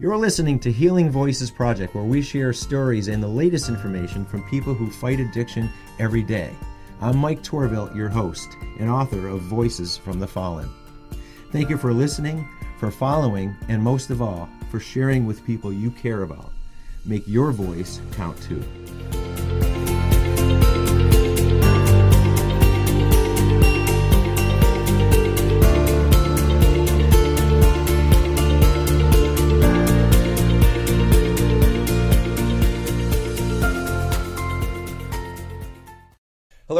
You're listening to Healing Voices Project, where we share stories and the latest information from people who fight addiction every day. I'm Mike Torville, your host and author of Voices from the Fallen. Thank you for listening, for following, and most of all, for sharing with people you care about. Make your voice count too.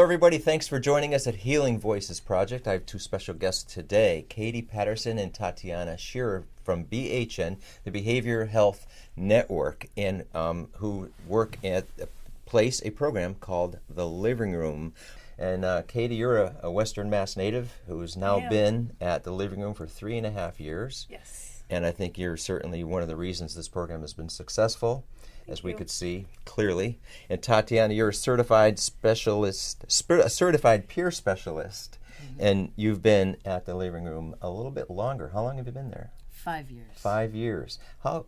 Everybody. Thanks for joining us at Healing Voices Project. I have two special guests today Katie Patterson and Tatiana Shearer from BHN, the Behavior Health Network, and um, who work at a place, a program called The Living Room. And uh, Katie, you're a, a, Western Mass native who's now been at the Living Room for three and a half years. Yes. And I think you're certainly one of the reasons this program has been successful as we could see clearly. And Tatiana, you're a certified specialist, a certified peer specialist, mm-hmm. and you've been at the living room a little bit longer. How long have you been there? Five years. Five years. How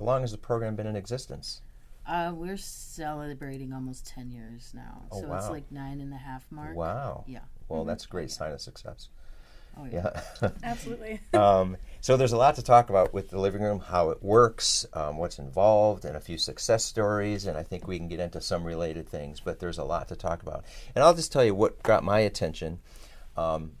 long has the program been in existence? Uh, we're celebrating almost 10 years now. Oh, so wow. it's like nine and a half mark. Wow. Yeah. Well, mm-hmm. that's a great sign of success. Oh, yeah. yeah. Absolutely. um, so there's a lot to talk about with the living room, how it works, um, what's involved, and a few success stories. And I think we can get into some related things, but there's a lot to talk about. And I'll just tell you what got my attention um,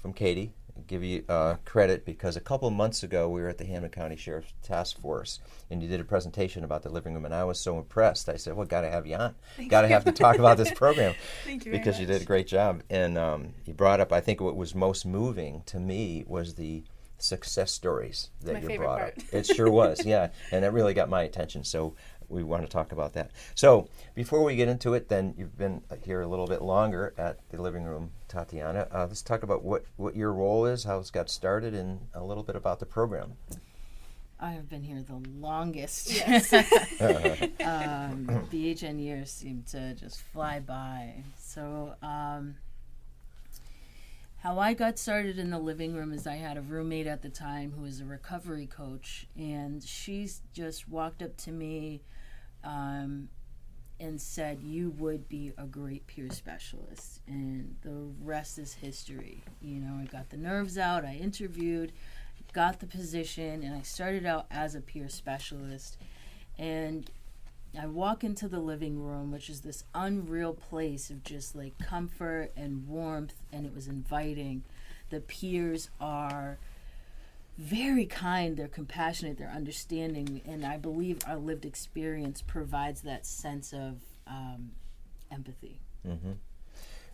from Katie give you uh, credit because a couple of months ago we were at the Hamilton County Sheriff's Task Force and you did a presentation about the living room and I was so impressed. I said, "Well, got to have you on. Got to have to talk about this program." Thank you because you did a great job. And um, you brought up, I think, what was most moving to me was the success stories that you brought part. up. It sure was, yeah, and it really got my attention. So we want to talk about that. So before we get into it, then you've been here a little bit longer at the living room, Tatiana. Uh, let's talk about what, what your role is, how it's got started, and a little bit about the program. I have been here the longest. Yes. um, BHN years seem to just fly by. So, um, how I got started in the living room is I had a roommate at the time who was a recovery coach, and she just walked up to me um, and said, You would be a great peer specialist. And the rest is history. You know, I got the nerves out, I interviewed, got the position, and I started out as a peer specialist. And I walk into the living room, which is this unreal place of just like comfort and warmth, and it was inviting. The peers are very kind, they're compassionate, they're understanding, and I believe our lived experience provides that sense of um, empathy. Mm-hmm.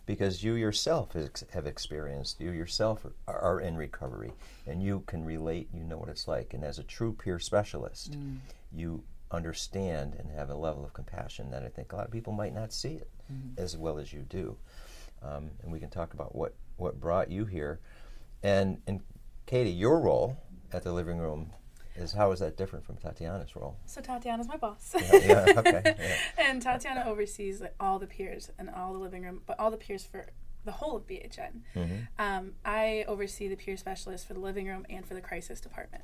Because you yourself have experienced, you yourself are in recovery, and you can relate, you know what it's like. And as a true peer specialist, mm. you understand and have a level of compassion that I think a lot of people might not see it mm-hmm. as well as you do. Um, and we can talk about what, what brought you here. And, and Katie, your role at the living room is how is that different from Tatiana's role? So Tatiana's my boss. yeah, yeah, okay. Yeah. and Tatiana oversees like, all the peers and all the living room, but all the peers for the whole of BHN. Mm-hmm. Um, I oversee the peer specialist for the living room and for the crisis department.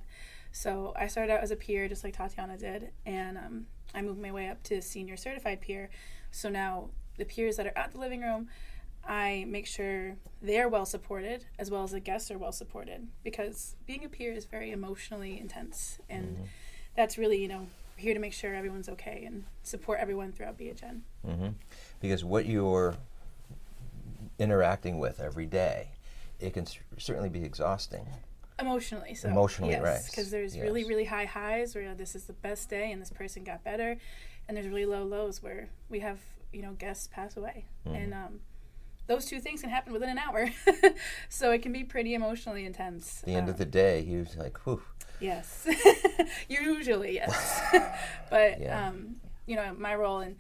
So I started out as a peer, just like Tatiana did, and um, I moved my way up to senior certified peer. So now the peers that are at the living room I make sure they're well supported as well as the guests are well supported because being a peer is very emotionally intense and mm-hmm. that's really you know here to make sure everyone's okay and support everyone throughout BHN. Mm-hmm. Because what you're interacting with every day, it can certainly be exhausting. Emotionally, so emotionally, yes, right? Because there's yes. really, really high highs where you know, this is the best day and this person got better, and there's really low lows where we have you know guests pass away, mm-hmm. and um, those two things can happen within an hour. so it can be pretty emotionally intense. At the end um, of the day, he was like, whew. Yes. Usually, yes. but, yeah. um, you know, my role, and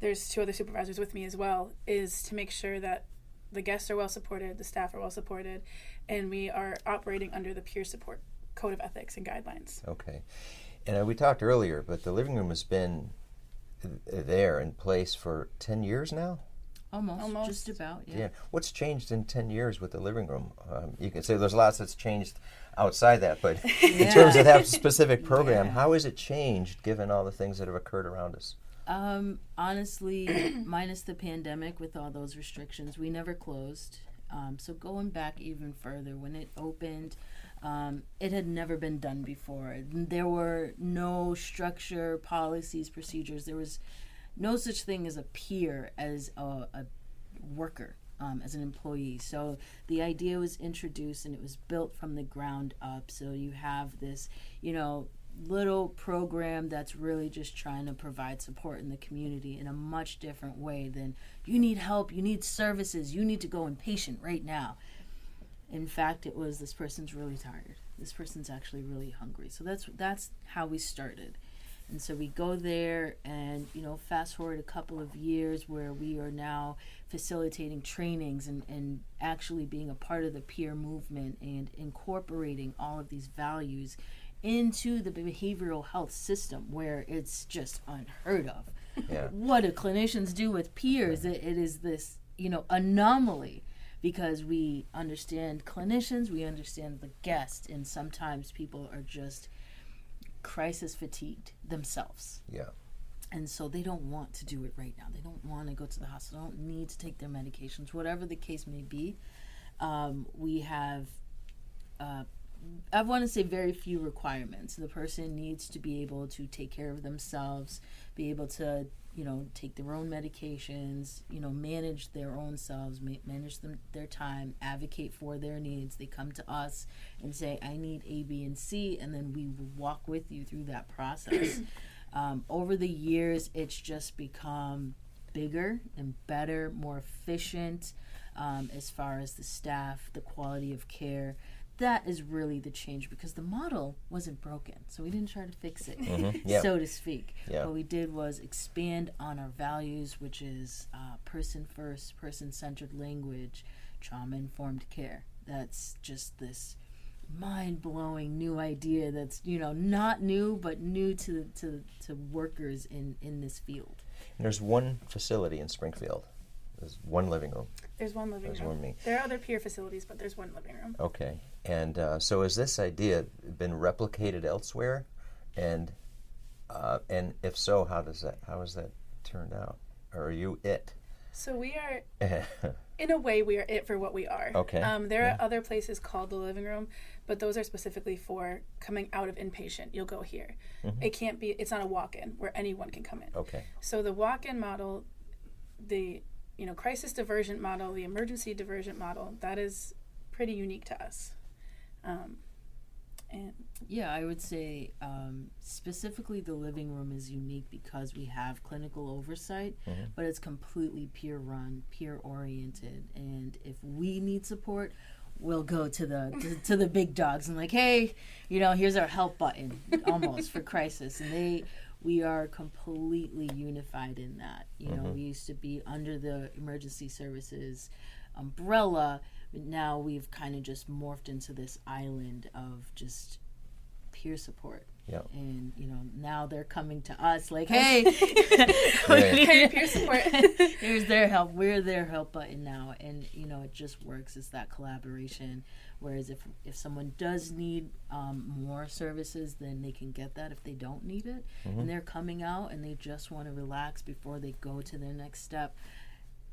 there's two other supervisors with me as well, is to make sure that the guests are well supported, the staff are well supported, and we are operating under the peer support code of ethics and guidelines. Okay. And uh, we talked earlier, but the living room has been there in place for 10 years now? Almost, Almost. just about. Yeah. Yeah. What's changed in 10 years with the living room? Um, you can say there's lots that's changed outside that, but in terms of that specific program, Yeah. how has it changed given all the things that have occurred around us? Um, honestly, minus the pandemic with all those restrictions, we never closed. Um, so going back even further, when it opened, um, it had never been done before. There were no structure, policies, procedures. There was no such thing as a peer as a, a worker, um, as an employee. So the idea was introduced and it was built from the ground up. So you have this, you know, little program that's really just trying to provide support in the community in a much different way than you need help, you need services, you need to go inpatient right now. In fact, it was this person's really tired. This person's actually really hungry. So that's that's how we started. And so we go there and you know fast forward a couple of years where we are now facilitating trainings and, and actually being a part of the peer movement and incorporating all of these values into the behavioral health system where it's just unheard of. Yeah. What do clinicians do with peers? It, it is this, you know, anomaly because we understand clinicians, we understand the guest, and sometimes people are just crisis fatigued themselves. Yeah. And so they don't want to do it right now. They don't want to go to the hospital, don't need to take their medications, whatever the case may be. Um, we have, uh, I want to say, very few requirements. The person needs to be able to take care of themselves, be able to, you know, take their own medications, you know, manage their own selves, ma- manage them, their time, advocate for their needs. They come to us and say, I need A, B, and C, and then we walk with you through that process. um, over the years, it's just become bigger and better, more efficient um, as far as the staff, the quality of care. That is really the change because the model wasn't broken, so we didn't try to fix it, Yeah. so to speak. Yeah. What we did was expand on our values, which is uh, person first, person centered language, trauma informed care. That's just this mind blowing new idea that's you know not new but new to to to workers in in this field. And there's one facility in Springfield. There's one living room. There's one living There's room. one me. There are other peer facilities, but there's one living room. Okay. And uh, so has this idea been replicated elsewhere? And uh, and if so, how does that how has that turned out? Or are you it? So we are, in a way, we are it for what we are. Okay, Um, there yeah. are other places called the living room, but those are specifically for coming out of inpatient. You'll go here. Mm-hmm. It can't be. It's not a walk-in where anyone can come in. okay. So the walk-in model, the you know crisis diversion model, the emergency diversion model, that is pretty unique to us. Um, and Yeah, I would say um, specifically the living room is unique because we have clinical oversight, but it's completely peer run, peer oriented, and if we need support, we'll go to the to, to the big dogs and like, hey, you know, here's our help button, almost for crisis, and they. We are completely unified in that. You know, we used to be under the emergency services umbrella, but now we've kind of just morphed into this island of just peer support. Yeah. And you know, now they're coming to us like, "Hey, Yeah. peer, peer support. here's their help. We're their help button now." And you know, it just works. It's that collaboration. Whereas if if someone does need um, more services, then they can get that if they don't need it, and they're coming out and they just want to relax before they go to their next step.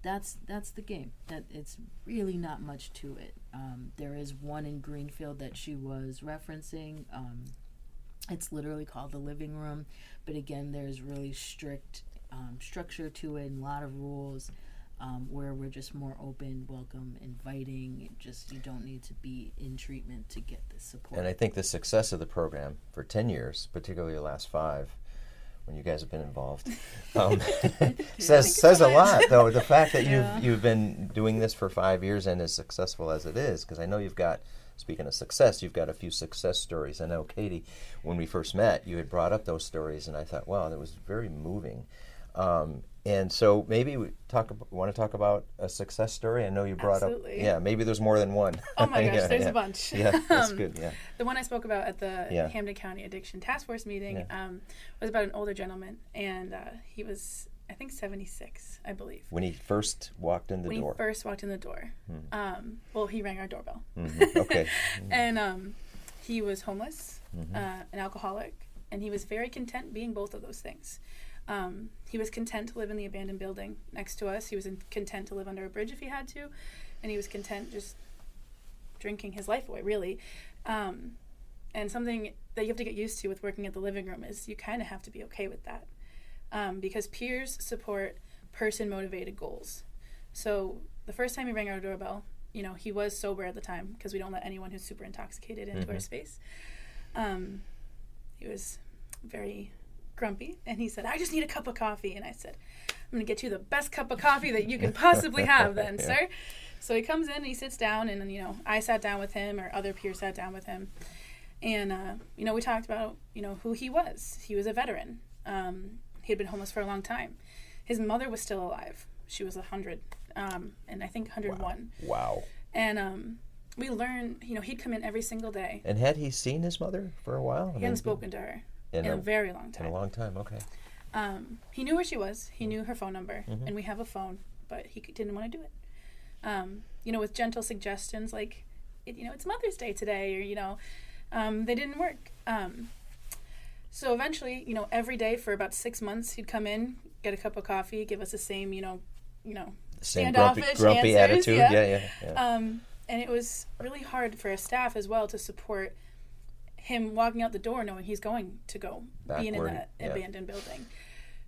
That's that's the game. That it's really not much to it. Um, there is one in Greenfield that she was referencing. Um, it's literally called the living room, but again, there's really strict um, structure to it and a lot of rules. Um, where we're just more open, welcome, inviting. Just you don't need to be in treatment to get this support. And I think the success of the program for 10 years, particularly the last five, when you guys have been involved, um, says says a lot. Though the fact that Yeah. you've you've been doing this for five years and as successful as it is, because I know you've got. Speaking of success, you've got a few success stories. I know, Katie, when we first met, you had brought up those stories, and I thought, wow, that was very moving. Um, and so maybe we talk. Want to talk about a success story? I know you brought Absolutely. up. Yeah, maybe there's more than one. Oh my gosh, Yeah, there's yeah. a bunch. Yeah, that's Um, good. Yeah. The one I spoke about at the Yeah. Hampden County Addiction Task Force meeting um, was about an older gentleman, and uh, he was I think 76, I believe. When he first walked in the when door. he first walked in the door. Um, well, he rang our doorbell. Mhm, Okay. and um, he was homeless, Mm-hmm. uh, an alcoholic, and he was very content being both of those things. Um, he was content to live in the abandoned building next to us. He was in, content to live under a bridge if he had to, and he was content just drinking his life away, really. Um, and something that you have to get used to with working at the living room is you kind of have to be okay with that, um, because peers support person motivated goals. So the first time he rang our doorbell, you know, he was sober at the time because we don't let anyone who's super intoxicated into our space. Um, he was very grumpy and he said, I just need a cup of coffee. And I said, I'm going to get you the best cup of coffee that you can possibly have, then, Yeah. sir. So he comes in and he sits down, and, you know, I sat down with him, or other peers sat down with him. And, uh, you know, we talked about, you know, who he was. He was a veteran. Um, he had been homeless for a long time. His mother was still alive. She was 100, um, and I think 101. Wow. And um, we learned, you know, he'd come in every single day. And had he seen his mother for a while? He hadn't spoken to her in, in a, a very long time. in a long time. Okay. Um, he knew where she was. He knew her phone number, Mm-hmm. and we have a phone, but he didn't want to do it. Um, you know, with gentle suggestions like, it, you know, it's Mother's Day today, or you know, um, they didn't work. Um, so eventually, you know, every day for about six months, he'd come in, get a cup of coffee, give us the same, you know, you know, Same grumpy, Standoffish grumpy answers, attitude. yeah. Yeah, yeah, yeah. um, and it was really hard for a staff as well to support him walking out the door knowing he's going to go being in that yeah. abandoned building.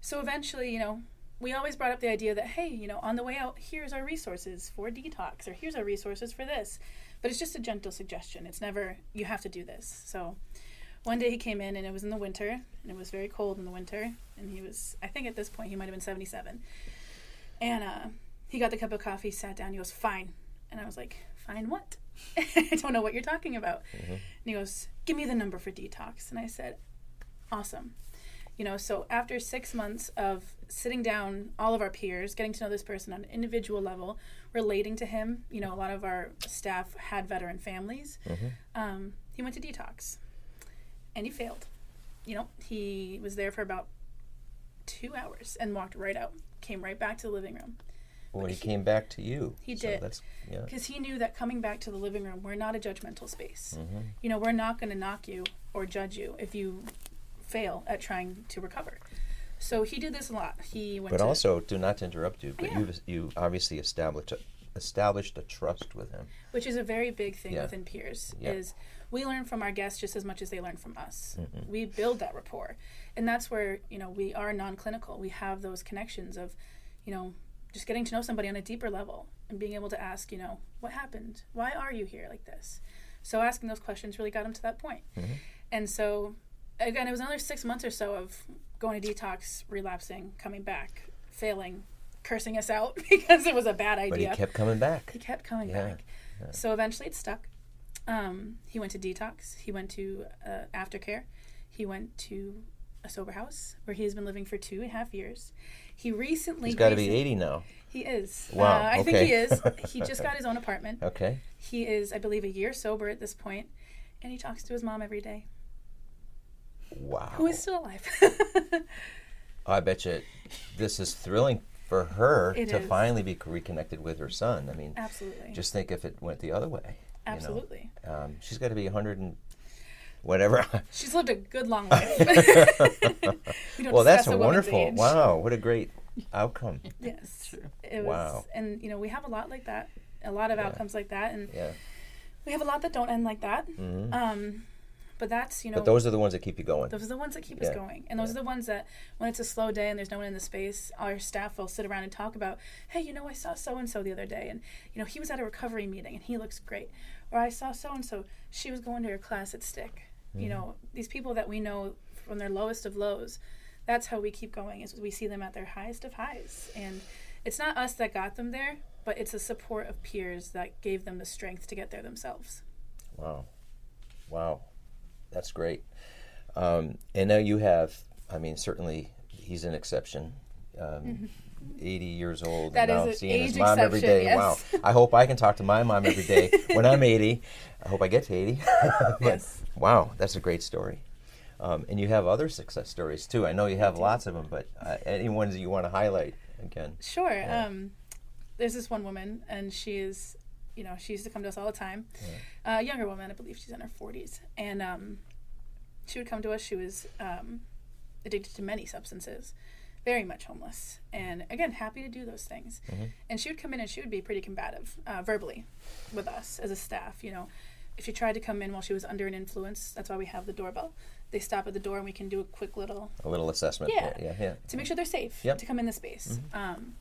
So eventually, you know, we always brought up the idea that hey, you know, on the way out, here's our resources for detox, or here's our resources for this. But it's just a gentle suggestion. It's never you have to do this. So one day he came in and it was in the winter and it was very cold in the winter and he was I think at this point he might have been 77. And uh, he got the cup of coffee, sat down, he goes, "Fine." And I was like, "Fine what?" I don't know what you're talking about. And he goes, "Give me the number for detox." And I said, "Awesome." You know, so after six months of sitting down, all of our peers, getting to know this person on an individual level, relating to him, you know, a lot of our staff had veteran families. Um, he went to detox, and he failed. You know, he was there for about two hours and walked right out. Came right back to the living room Well, he he- came back to you. he so did. That's yeah. because he knew that coming back to the living room, we're not a judgmental space. Mm-hmm. You know, we're not going to knock you or judge you if you fail at trying to recover. So he did this a lot. He went But to also, do not to interrupt you, but Yeah. you you obviously established a, established a trust with him. which is a very big thing Yeah. within peers is we learn from our guests just as much as they learn from us Mm-hmm. we build that rapport and that's where you know we are non-clinical we have those connections of you know just getting to know somebody on a deeper level and being able to ask you know what happened why are you here like this so asking those questions really got him to that point Mm-hmm. and so again it was another six months or so of going to detox relapsing coming back failing cursing us out because it was a bad idea. But he kept coming back. he kept coming Yeah, back. So eventually it stuck. Um, he went to detox. He went to uh, aftercare. He went to a sober house where he has been living for two and a half years. He recently He's got to be 80 now. He is. Wow, Uh, I think he is. He just got his own apartment. Okay. He is, I believe, a year sober at this point, and he talks to his mom every day, Wow. who is still alive. I bet you this is thrilling for her It to is. finally be reconnected with her son. I mean, Absolutely. just think if it went the other way. you know. Absolutely. Um, she's got to be 100 and whatever. She's lived a good long life. We well, that's a wonderful. age. Wow, what a great outcome. Yes. It was, Wow. And you know, we have a lot like that, a lot of Yeah. outcomes like that, and Yeah. we have a lot that don't end like that. Mhm. Um, but that's you know, But those are the ones that keep you going. those are the ones that keep Yeah. us going, and those Yeah. are the ones that when it's a slow day and there's no one in the space, our staff will sit around and talk about, hey, you know, I saw so and so the other day, and you know, he was at a recovery meeting and he looks great, or I saw so and so, she was going to her class at Stick. You Mm-hmm. know, these people that we know from their lowest of lows. That's how we keep going. Is we see them at their highest of highs, and it's not us that got them there, but it's the support of peers that gave them the strength to get there themselves. Wow. Wow. That's great. Um, and now you have, I mean, certainly he's an exception. Um, 80 years old. That and is now an seeing his mom every day. yes. Wow. I hope I can talk to my mom every day when I'm 80. I hope I get to 80. But, Yes. Wow, that's a great story. Um, and you have other success stories too. I know you have lots of them, but uh, any ones that you want to highlight again? Sure. Um, there's this one woman, and she is, you know, she used to come to us all the time. A uh, younger woman, I believe she's in her 40s, and um, she would come to us. She was um, addicted to many substances, very much homeless, and again, happy to do those things. And she would come in and she would be pretty combative uh, verbally with us as a staff. You know, if she tried to come in while she was under an influence, that's why we have the doorbell. They stop at the door and we can do a quick little A little assessment. Yeah. yeah, yeah. to make sure they're safe Yep. to come in the space. Um,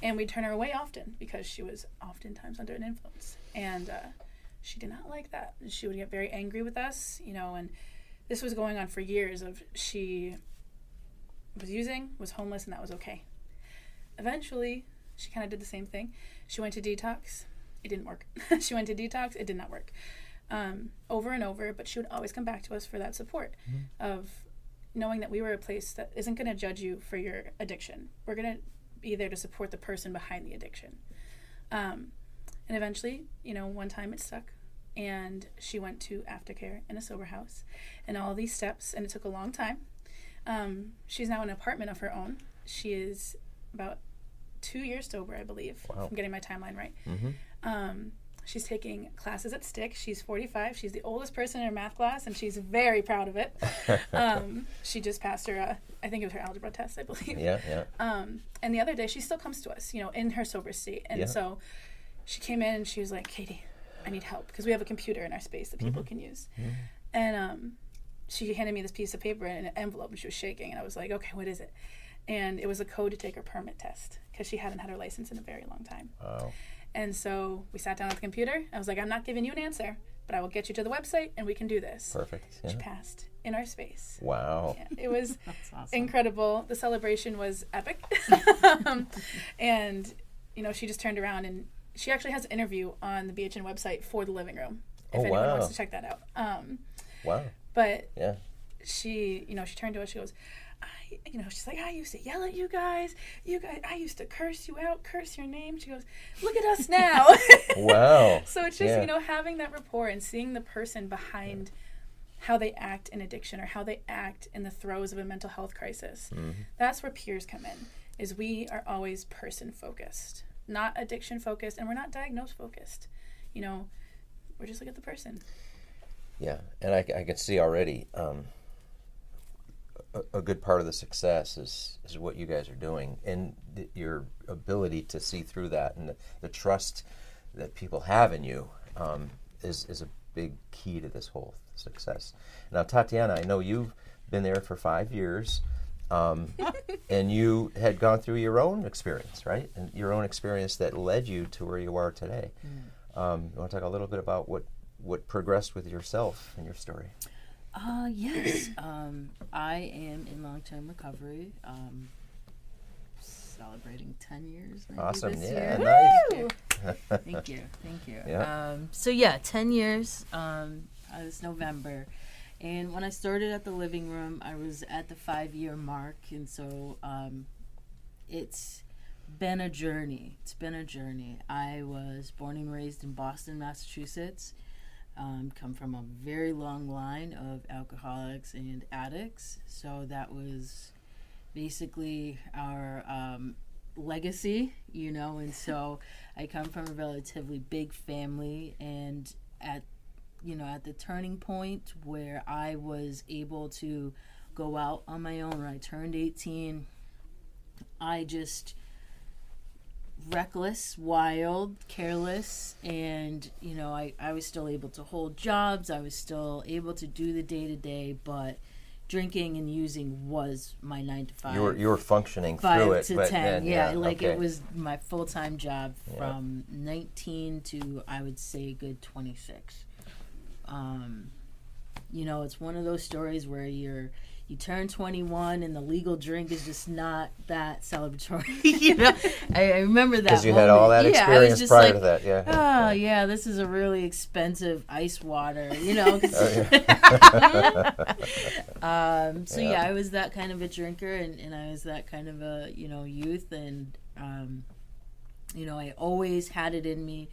and we'd turn her away often because she was oftentimes under an influence. And uh, she did not like that. She would get very angry with us, you know, and this was going on for years of she was using, was homeless, and that was okay. Eventually, she kind of did the same thing. She went to detox. It didn't work. she went to detox. It did not work. Um, over and over, but she would always come back to us for that support of knowing that we were a place that isn't going to judge you for your addiction. We're going to be there to support the person behind the addiction. Um, and eventually, you know, one time it stuck, and she went to aftercare in a sober house, and all these steps, and it took a long time. Um, she's now in an apartment of her own. She is about two years sober, I believe. Wow. If I'm getting my timeline right. Mhm. Um, she's taking classes at Stick. She's 45. She's the oldest person in her math class, and she's very proud of it. um, she just passed her, uh, I think it was her algebra test, I believe. Yeah, yeah. Um, and the other day, she still comes to us, you know, in her sober state. And Yeah. so she came in and she was like, Katie, I need help because we have a computer in our space that people Mm-hmm. can use. And um, she handed me this piece of paper and an envelope and she was shaking. And I was like, okay, what is it? And it was a code to take her permit test because she hadn't had her license in a very long time. Wow. And so we sat down at the computer. I was like, I'm not giving you an answer, but I will get you to the website and we can do this. Perfect. She passed in our space. Wow. Yeah, it was awesome. incredible. The celebration was epic. um, and, you know, she just turned around and she actually has an interview on the BHN website for the living room. If Oh, anyone wow. wants to check that out. Um, Wow. But Yeah. she, you know, she turned to us. She goes, I, you know, she's like, I used to yell at you guys. You guys, I used to curse you out, curse your name. She goes, look at us now. Wow. so it's just, Yeah. you know, having that rapport and seeing the person behind how they act in addiction or how they act in the throes of a mental health crisis. Mm-hmm. That's where peers come in. Is we are always person focused, not addiction focused, and we're not diagnosed focused. You know, we're just look at the person. Yeah, and I, I can see already um, a, a good part of the success is, is what you guys are doing and th- your ability to see through that and the, the trust that people have in you um, is, is a big key to this whole success. Now, Tatiana, I know you've been there for five years. Um, and you had gone through your own experience, right? And your own experience that led you to where you are today. Um, you want to talk a little bit about what what progressed with yourself and your story? Uh, yes. um, I am in long term recovery. Um, celebrating 10 years. Awesome. Yeah, year. nice. Thank you. Thank you. Yeah. Um, so, yeah, 10 years. Um, uh, this November. And when I started at the living room, I was at the five year mark. And so um, it's been a journey. It's been a journey. I was born and raised in Boston, Massachusetts. Um, come from a very long line of alcoholics and addicts. So that was basically our um, legacy, you know. And so I come from a relatively big family, and at you know at the turning point where I was able to go out on my own when I turned 18, I just reckless, wild, careless, and you know, I, I was still able to hold jobs, I was still able to do the day to day, but drinking and using was my nine to five. You were you were functioning five through it, to but ten. then, yeah, yeah, like okay. it was my full time job Yeah. from nineteen to I would say a good twenty six. Um, you know, it's one of those stories where you're you turn 21 and the legal drink is just not that celebratory. you know, I, I remember that because you had all that moment. yeah, I was experience just prior like, to that. Yeah. Oh yeah, this is a really expensive ice water, you know. 'cause- um, so yeah. Yeah. I was that kind of a drinker, and, and I was that kind of a you know youth, and um, you know I always had it in me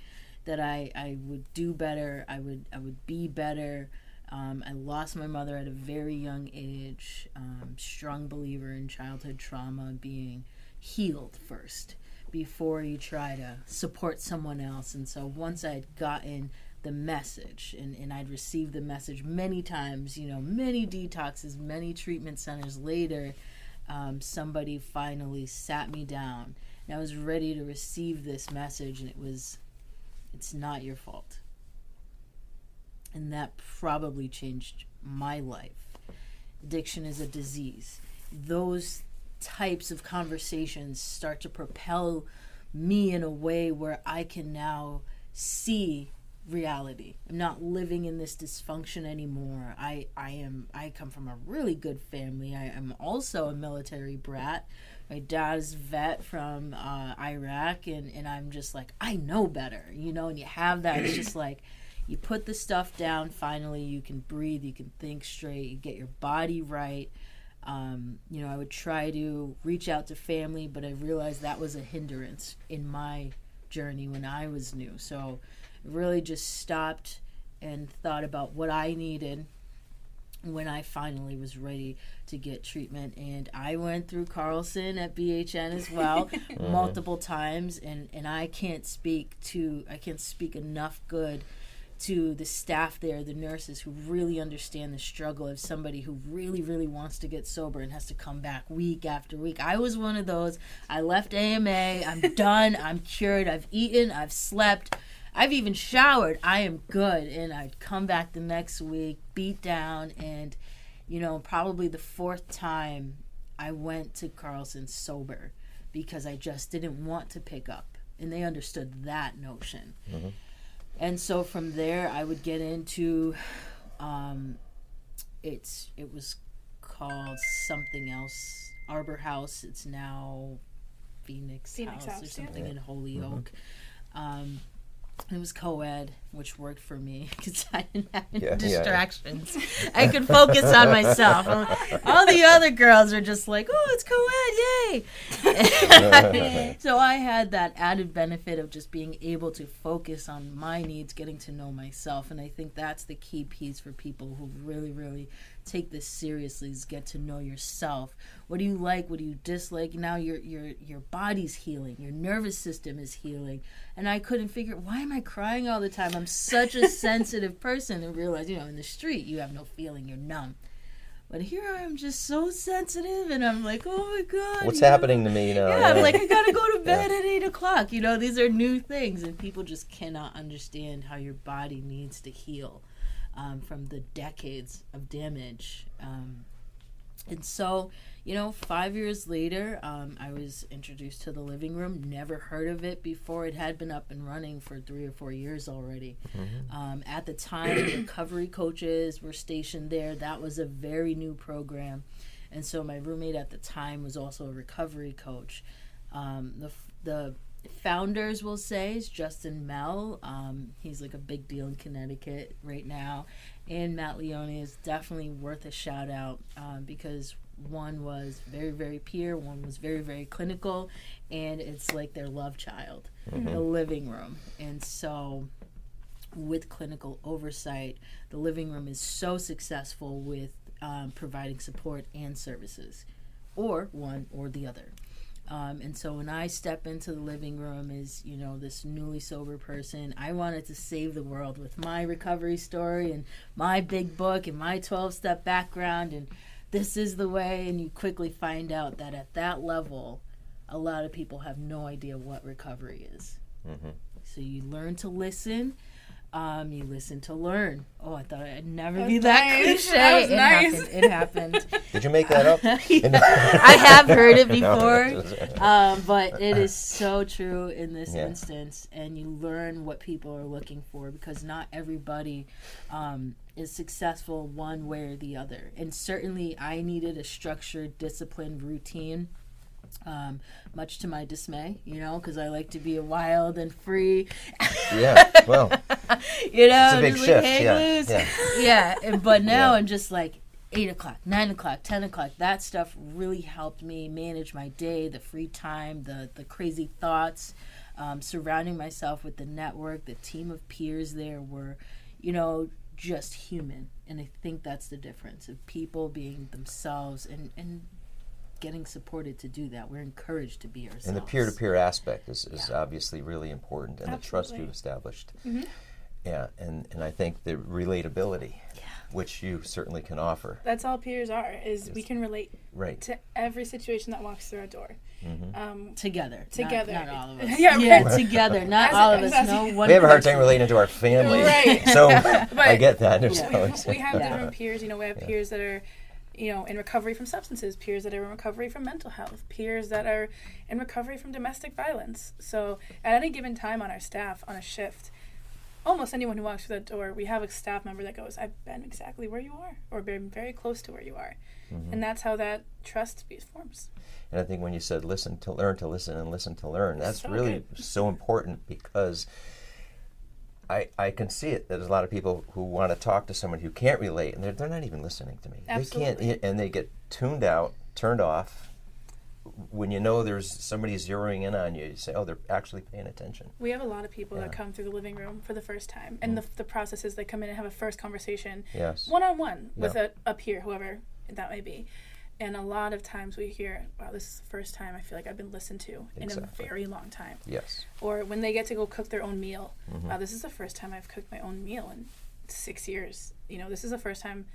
that I I would do better, I would I would be better, Um, I lost my mother at a very young age. Um, strong believer in childhood trauma being healed first before you try to support someone else. And so once I had gotten the message and, and I'd received the message many times, you know, many detoxes, many treatment centers later, um, somebody finally sat me down and I was ready to receive this message, and it was, it's not your fault. And that probably changed my life. Addiction is a disease. Those types of conversations start to propel me in a way where I can now see reality. I'm not living in this dysfunction anymore. I I am I come from a really good family. I am also a military brat. My dad's vet from uh, Iraq, and and I'm just like I know better, you know. And you have that. It's just like you put the stuff down. Finally, you can breathe. You can think straight. You get your body right. Um, you know, I would try to reach out to family, but I realized that was a hindrance in my journey when I was new. So I really just stopped and thought about what I needed when I finally was ready to get treatment. And I went through Carlson at BHN as well multiple times and, and I can't speak to I can't speak enough good to the staff there, the nurses who really understand the struggle of somebody who really, really wants to get sober and has to come back week after week. I was one of those. I left AMA. I'm done. I'm cured. I've eaten. I've slept. I've even showered. I am good. And I'd come back the next week, beat down, and, you know, probably the fourth time I went to Carlson sober because I just didn't want to pick up. And they understood that notion. Mm-hmm. And so from there, I would get into, um, it's it was called something else, Arbor House. It's now Phoenix, Phoenix House, House, or yeah. something in Holyoke. Mm-hmm. Um, it was co-ed, which worked for me because I didn't have any Yeah, yeah. distractions. I could focus on myself. All the other girls are just like, "Oh, it's co-ed, yay!" so I had that added benefit of just being able to focus on my needs, getting to know myself, and I think that's the key piece for people who really, really take this seriously is get to know yourself. What do you like? What do you dislike? Now your your your body's healing, your nervous system is healing, and I couldn't figure why am I crying all the time? I'm such a sensitive person, and realize you know in the street you have no feeling, you're numb. But here I am just so sensitive, and I'm like, oh my god, What's you know? happening to me now? Yeah, I'm like, I gotta go to bed at eight o'clock. You know, these are new things, and people just cannot understand how your body needs to heal um, from the decades of damage. Um, and so, you know, five years later, um, I was introduced to the living room. Never heard of it before. It had been up and running for three or four years already. Um, at the time, recovery coaches were stationed there. That was a very new program. And so, my roommate at the time was also a recovery coach. Um, the, the founders will say is Justin Mell. Um, he's like a big deal in Connecticut right now, and Matt Leone is definitely worth a shout out um, because one was very very peer, one was very very clinical, and it's like their love child, the living room, and so. With clinical oversight, the living room is so successful with um, providing support and services, or one or the other. Um, and so when I step into the living room as, you know, this newly sober person, I wanted to save the world with my recovery story and my big book and my 12 step background. And this is the way. And you quickly find out that at that level, a lot of people have no idea what recovery is. Mhm. So you learn to listen. Um, you listen to learn. Oh, I thought I'd never That be that nice. cliche. That was it nice. happened. It happened. Did you make that up? I have heard it before, um, but it is so true in this Yeah. instance, and you learn what people are looking for because not everybody um, is successful one way or the other. And certainly, I needed a structured, disciplined routine. Um, much to my dismay, you know, because I like to be wild and free. yeah. Well, you know, It's a big just shift, like, hey, yeah, yeah. But now Yeah. I'm just like eight o'clock, nine o'clock, ten o'clock. That stuff really helped me manage my day, the free time, the the crazy thoughts. Um, surrounding myself with the network, the team of peers there were, you know, just human. And I think that's the difference of people being themselves and, and getting supported to do that. We're encouraged to be ourselves. And the peer to peer aspect is, is obviously really important, and the trust Absolutely. you've established. Yeah, and, and I think the relatability, which you certainly can offer. That's all peers are. Is we can relate Right. to every situation that walks through our door. Um, Together. Together. Not, all of us. Yeah, yeah right. together. Not As- all of us. as- No one We have a hard time relating to our family. Right. So I get that. There's Yeah. always- we have Yeah. different peers. You know, we have peers that are, you know, in recovery from substances, peers that are in recovery from mental health, peers that are in recovery from domestic violence. So at any given time on our staff on a shift, almost anyone who walks through that door, we have a staff member that goes, "I've been exactly where you are, or been very close to where you are," Mm-hmm. and that's how that trust forms. And I think when you said listen to learn to listen and listen to learn, that's So really good. so important because I I can see it that there's a lot of people who want to talk to someone who can't relate and they're, they're not even listening to me. Absolutely. They can't and they get tuned out, turned off. When you know there's somebody zeroing in on you, you say, "Oh, they're actually paying attention." We have a lot of people that Yeah. Mm. come through the living room for the first time, and the, the process is they come in and have a first conversation, Yes. one on one with a, a peer, whoever that may be. And a lot of times we hear, "Wow, this is the first time I feel like I've been listened to in a very long time." Yes. Or when they get to go cook their own meal, Mm-hmm. "Wow, this is the first time I've cooked my own meal in six years." You know, this is the first time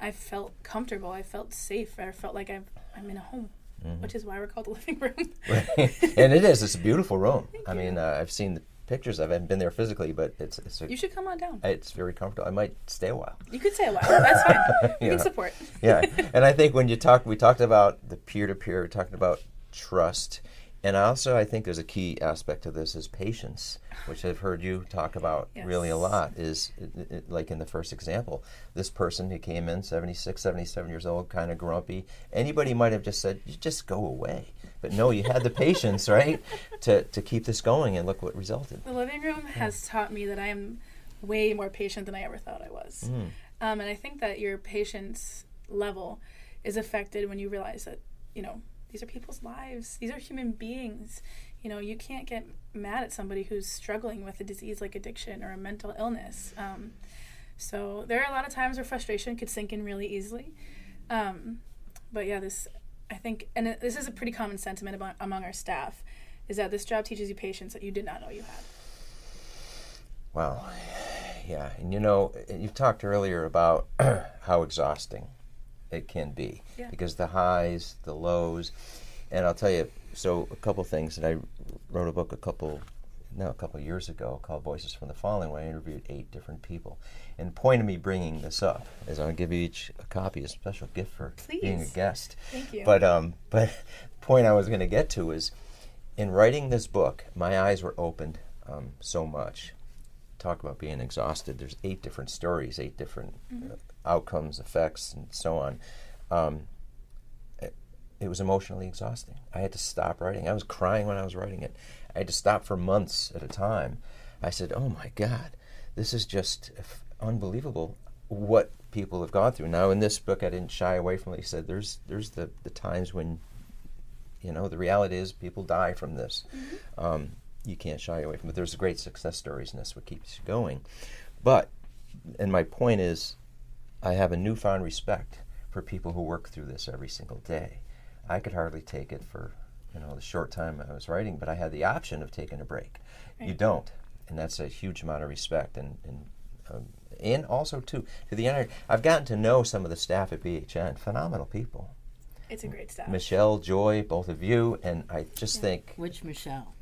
I felt comfortable. I felt safe. I felt like I've, I'm in a home, Mm-hmm. which is why we're called the living room. and it is. It's a beautiful room. I mean, uh, I've seen the pictures. I haven't been there physically, but it's it's a, you should come on down. it's very comfortable. I might stay a while. You could stay a while. That's fine. Yeah. can support. yeah, and I think when you talk, we talked about the peer to peer, we talked about trust, and also I think there's a key aspect of this is patience, which I've heard you talk about really a lot. Is it, it, like in the first example, this person who came in 76, 77 years old, kind of grumpy. Anybody might have just said, "You just go away," but no, you had the patience, right, to to keep this going, and look what resulted. The living room has taught me that I am way more patient than I ever thought I was. Mm. Um, and I think that your patience level is affected when you realize that, you know, these are people's lives. These are human beings. You know, you can't get mad at somebody who's struggling with a disease like addiction or a mental illness. Um, so there are a lot of times where frustration could sink in really easily. Um, but yeah, this, I think, and this is a pretty common sentiment among, among our staff, is that this job teaches you patience that you did not know you had. Wow. Yeah, and you know, you've talked earlier about how exhausting it can be Yeah. because the highs, the lows, and I'll tell you. So, a couple things that I wrote a book a couple, no, a couple years ago called "Voices from the Fallen," where I interviewed eight different people. And the point of me bringing this up is I'll give each a copy, a special gift for being a guest. Thank you. But um, but the point I was going to get to is, in writing this book, my eyes were opened um, so much talk about being exhausted. There's eight different stories, eight different uh, outcomes, effects, and so on. Um, it, it was emotionally exhausting. I had to stop writing. I was crying when I was writing it. I had to stop for months at a time. I said, "Oh my God, this is just unbelievable." What people have gone through. Now, in this book, I didn't shy away from it. He said, "There's, there's the, the times when, you know, the reality is people die from this." Um, you can't shy away from it. There's great success stories, and that's what keeps you going. But, and my point is, I have a newfound respect for people who work through this every single day. I could hardly take it for, you know, the short time I was writing, but I had the option of taking a break. You don't, and that's a huge amount of respect. And and um, and also too to the end, I've gotten to know some of the staff at BHN, phenomenal people. It's a great staff. Michelle, Joy, both of you, and I just think Which Michelle?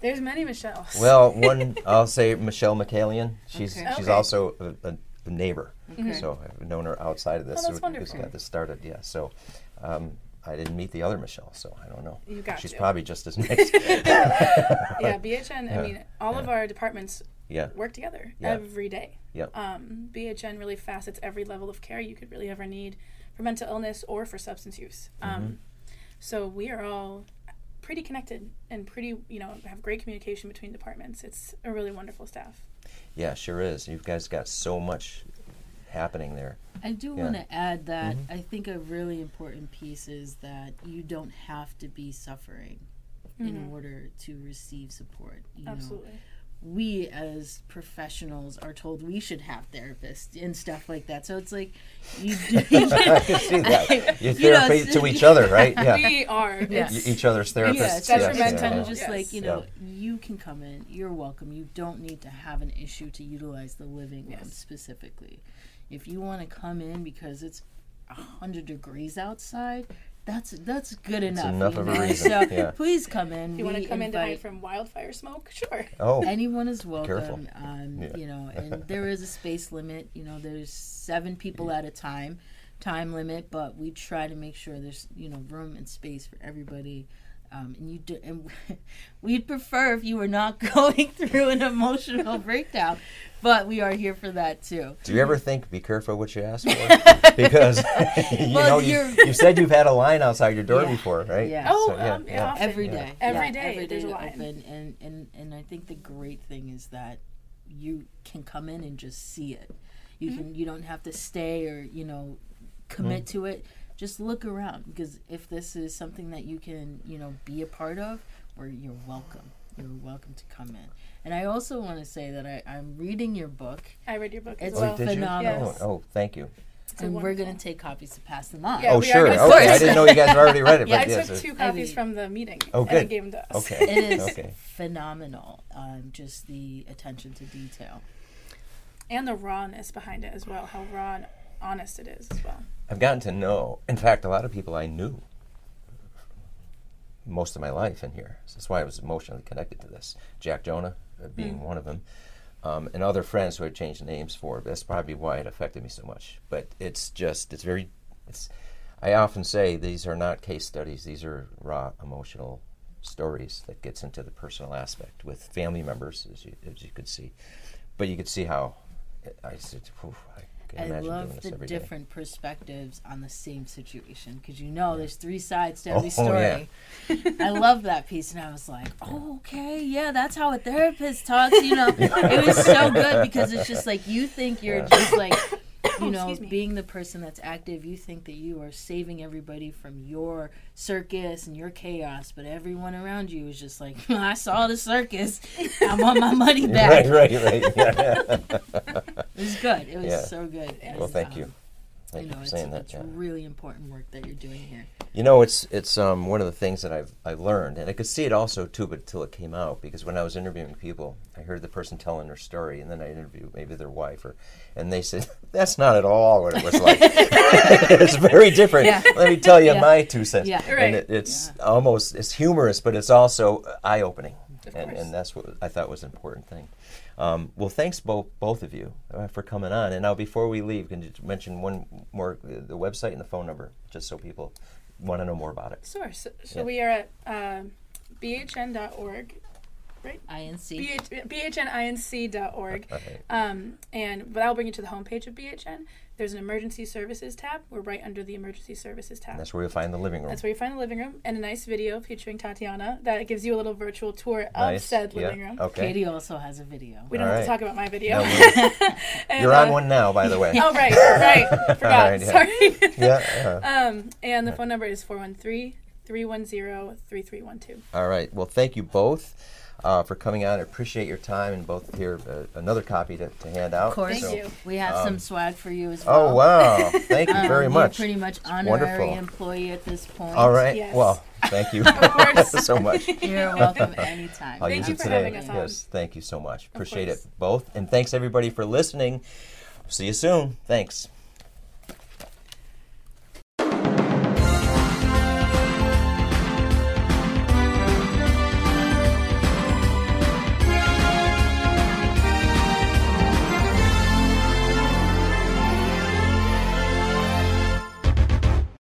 There's many Michelles. Well, one I'll say Michelle McCallion. She's Okay. she's Okay. also a, a, a neighbor, Okay. so I've known her outside of this. Oh, that's so wonderful. Got this started, yeah. So um, I didn't meet the other Michelle, so I don't know. You got She's to. probably just as nice. yeah, BHN. I mean, all of our departments yeah, work together Yeah. every day. Yep. Um, BHN really facets every level of care you could really ever need for mental illness or for substance use. Mm-hmm. Um, so we are all pretty connected and pretty, you know, have great communication between departments. It's a really wonderful staff. Yeah, sure is. You guys got so much happening there. I do Yeah. want to add that mm-hmm. I think a really important piece is that you don't have to be suffering in mm-hmm. order to receive support. You know, Absolutely. We as professionals are told we should have therapists and stuff like that. So it's like you do. I can see that. You You know, to each other, right? Yeah. We are. Yeah. It's, Y- Each other's therapists. Yes, That's it's your mental. kind yeah. of just Yes. like you know, Yeah. you can come in. You're welcome. You don't need to have an issue to utilize the living room Yes. specifically. If you want to come in because it's hundred degrees outside, that's that's good enough. enough of a reason, So yeah. please come in. if you want to We come in to hide from wildfire smoke, sure. Oh, anyone is welcome Careful. um, Yeah. you know and there is a space limit you know there's seven people at a time time limit but we try to make sure there's you know room and space for everybody um, and you do, and we'd prefer if you were not going through an emotional breakdown but we are here for that too do you ever think, be careful what you ask for? because you Well, know you, you're- said you've had a line outside your door Yeah. before, right? Yeah. Oh, So, yeah, um, yeah, yeah. often. every Yeah. day Every Yeah, day there's a line. open and, and and i think the great thing is that you can come in and just see it you Mm-hmm. can you don't have to stay or you know commit to it just look around because if this is something that you can you know be a part of or you're welcome you're welcome to come in and i also want to say that I, i'm reading your book I read your book It's well. Oh, phenomenal. Yes. Oh, oh, thank you. It's and we're going to take copies to pass them on Yeah, oh, sure. gonna- Oh, I didn't know you guys had already read it. Yeah, I but yes, took it- two I copies mean- from the meeting. Oh, And I good. gave them to us. Okay. it is Okay. phenomenal um, just the attention to detail And the rawness behind it as well. How raw and honest it is as well. I've gotten to know, in fact, a lot of people I knew most of my life in here. So that's why I was emotionally connected to this. Jack Jonah uh, being one of them, um, and other friends who I changed names for. That's probably why it affected me so much. But it's just, it's very, it's. I often say these are not case studies; these are raw emotional stories that gets into the personal aspect with family members, as you as you could see. But you could see how I said, "Whew, I I imagine doing love this the every day." different perspectives on the same situation because you know there's three sides to every Oh, story. yeah. I love that piece, and I was like, oh, okay, yeah, that's how a therapist talks. You know, it was so good because it's just like you think you're just like, you know, being the person that's active. You think that you are saving everybody from your circus and your chaos, but everyone around you is just like, I saw the circus. I want my money back. Right, right, right. Yeah. It was good. It was Yeah. so good. Well, thank Um, you. Thank you you know, for it's, saying that. it's Yeah. really important work that you're doing here. You know, it's it's um, one of the things that I've I learned, and I could see it also too, but until it came out, because when I was interviewing people, I heard the person telling their story, and then I interviewed maybe their wife, or and they said that's not at all what it was like. it's very different. Yeah. Let me tell you Yeah. my two cents. Yeah. Right. And it, it's almost it's humorous, but it's also eye opening, and and that's what I thought was an important thing. Um, well, thanks both both of you uh, for coming on. And now, before we leave, can you mention one more uh, the website and the phone number, just so people want to know more about it. Sure. So, so Yeah. we are at um, bhn.org. INC. BH, bhninc.org. Okay. Um, and that'll bring you to the homepage of BHN. There's an emergency services tab. We're right under the emergency services tab. And that's where you'll find the living room. That's where you find the living room and a nice video featuring Tatiana that gives you a little virtual tour of nice. said yeah. living room. Okay. Katie also has a video. We don't All have to talk about my video. No, And, You're on uh, one now, by the way. Oh right, right. Forgot. right, yeah. Sorry. Yeah. uh, um, and the phone number is 413-310-3312. all right. Well, thank you both uh, for coming on. I appreciate your time, and both here uh, another copy to, to hand out. Of course, Thank you. we have um, some swag for you as well. Oh wow! Thank you Um, very you're much. pretty much honorary wonderful. employee at this point. All right. Yes. Well, thank you course. so much. You're welcome anytime. I'll Thank use you it for today. having us on. Yes, thank you so much. Appreciate it both, and thanks everybody for listening. See you soon. Thanks.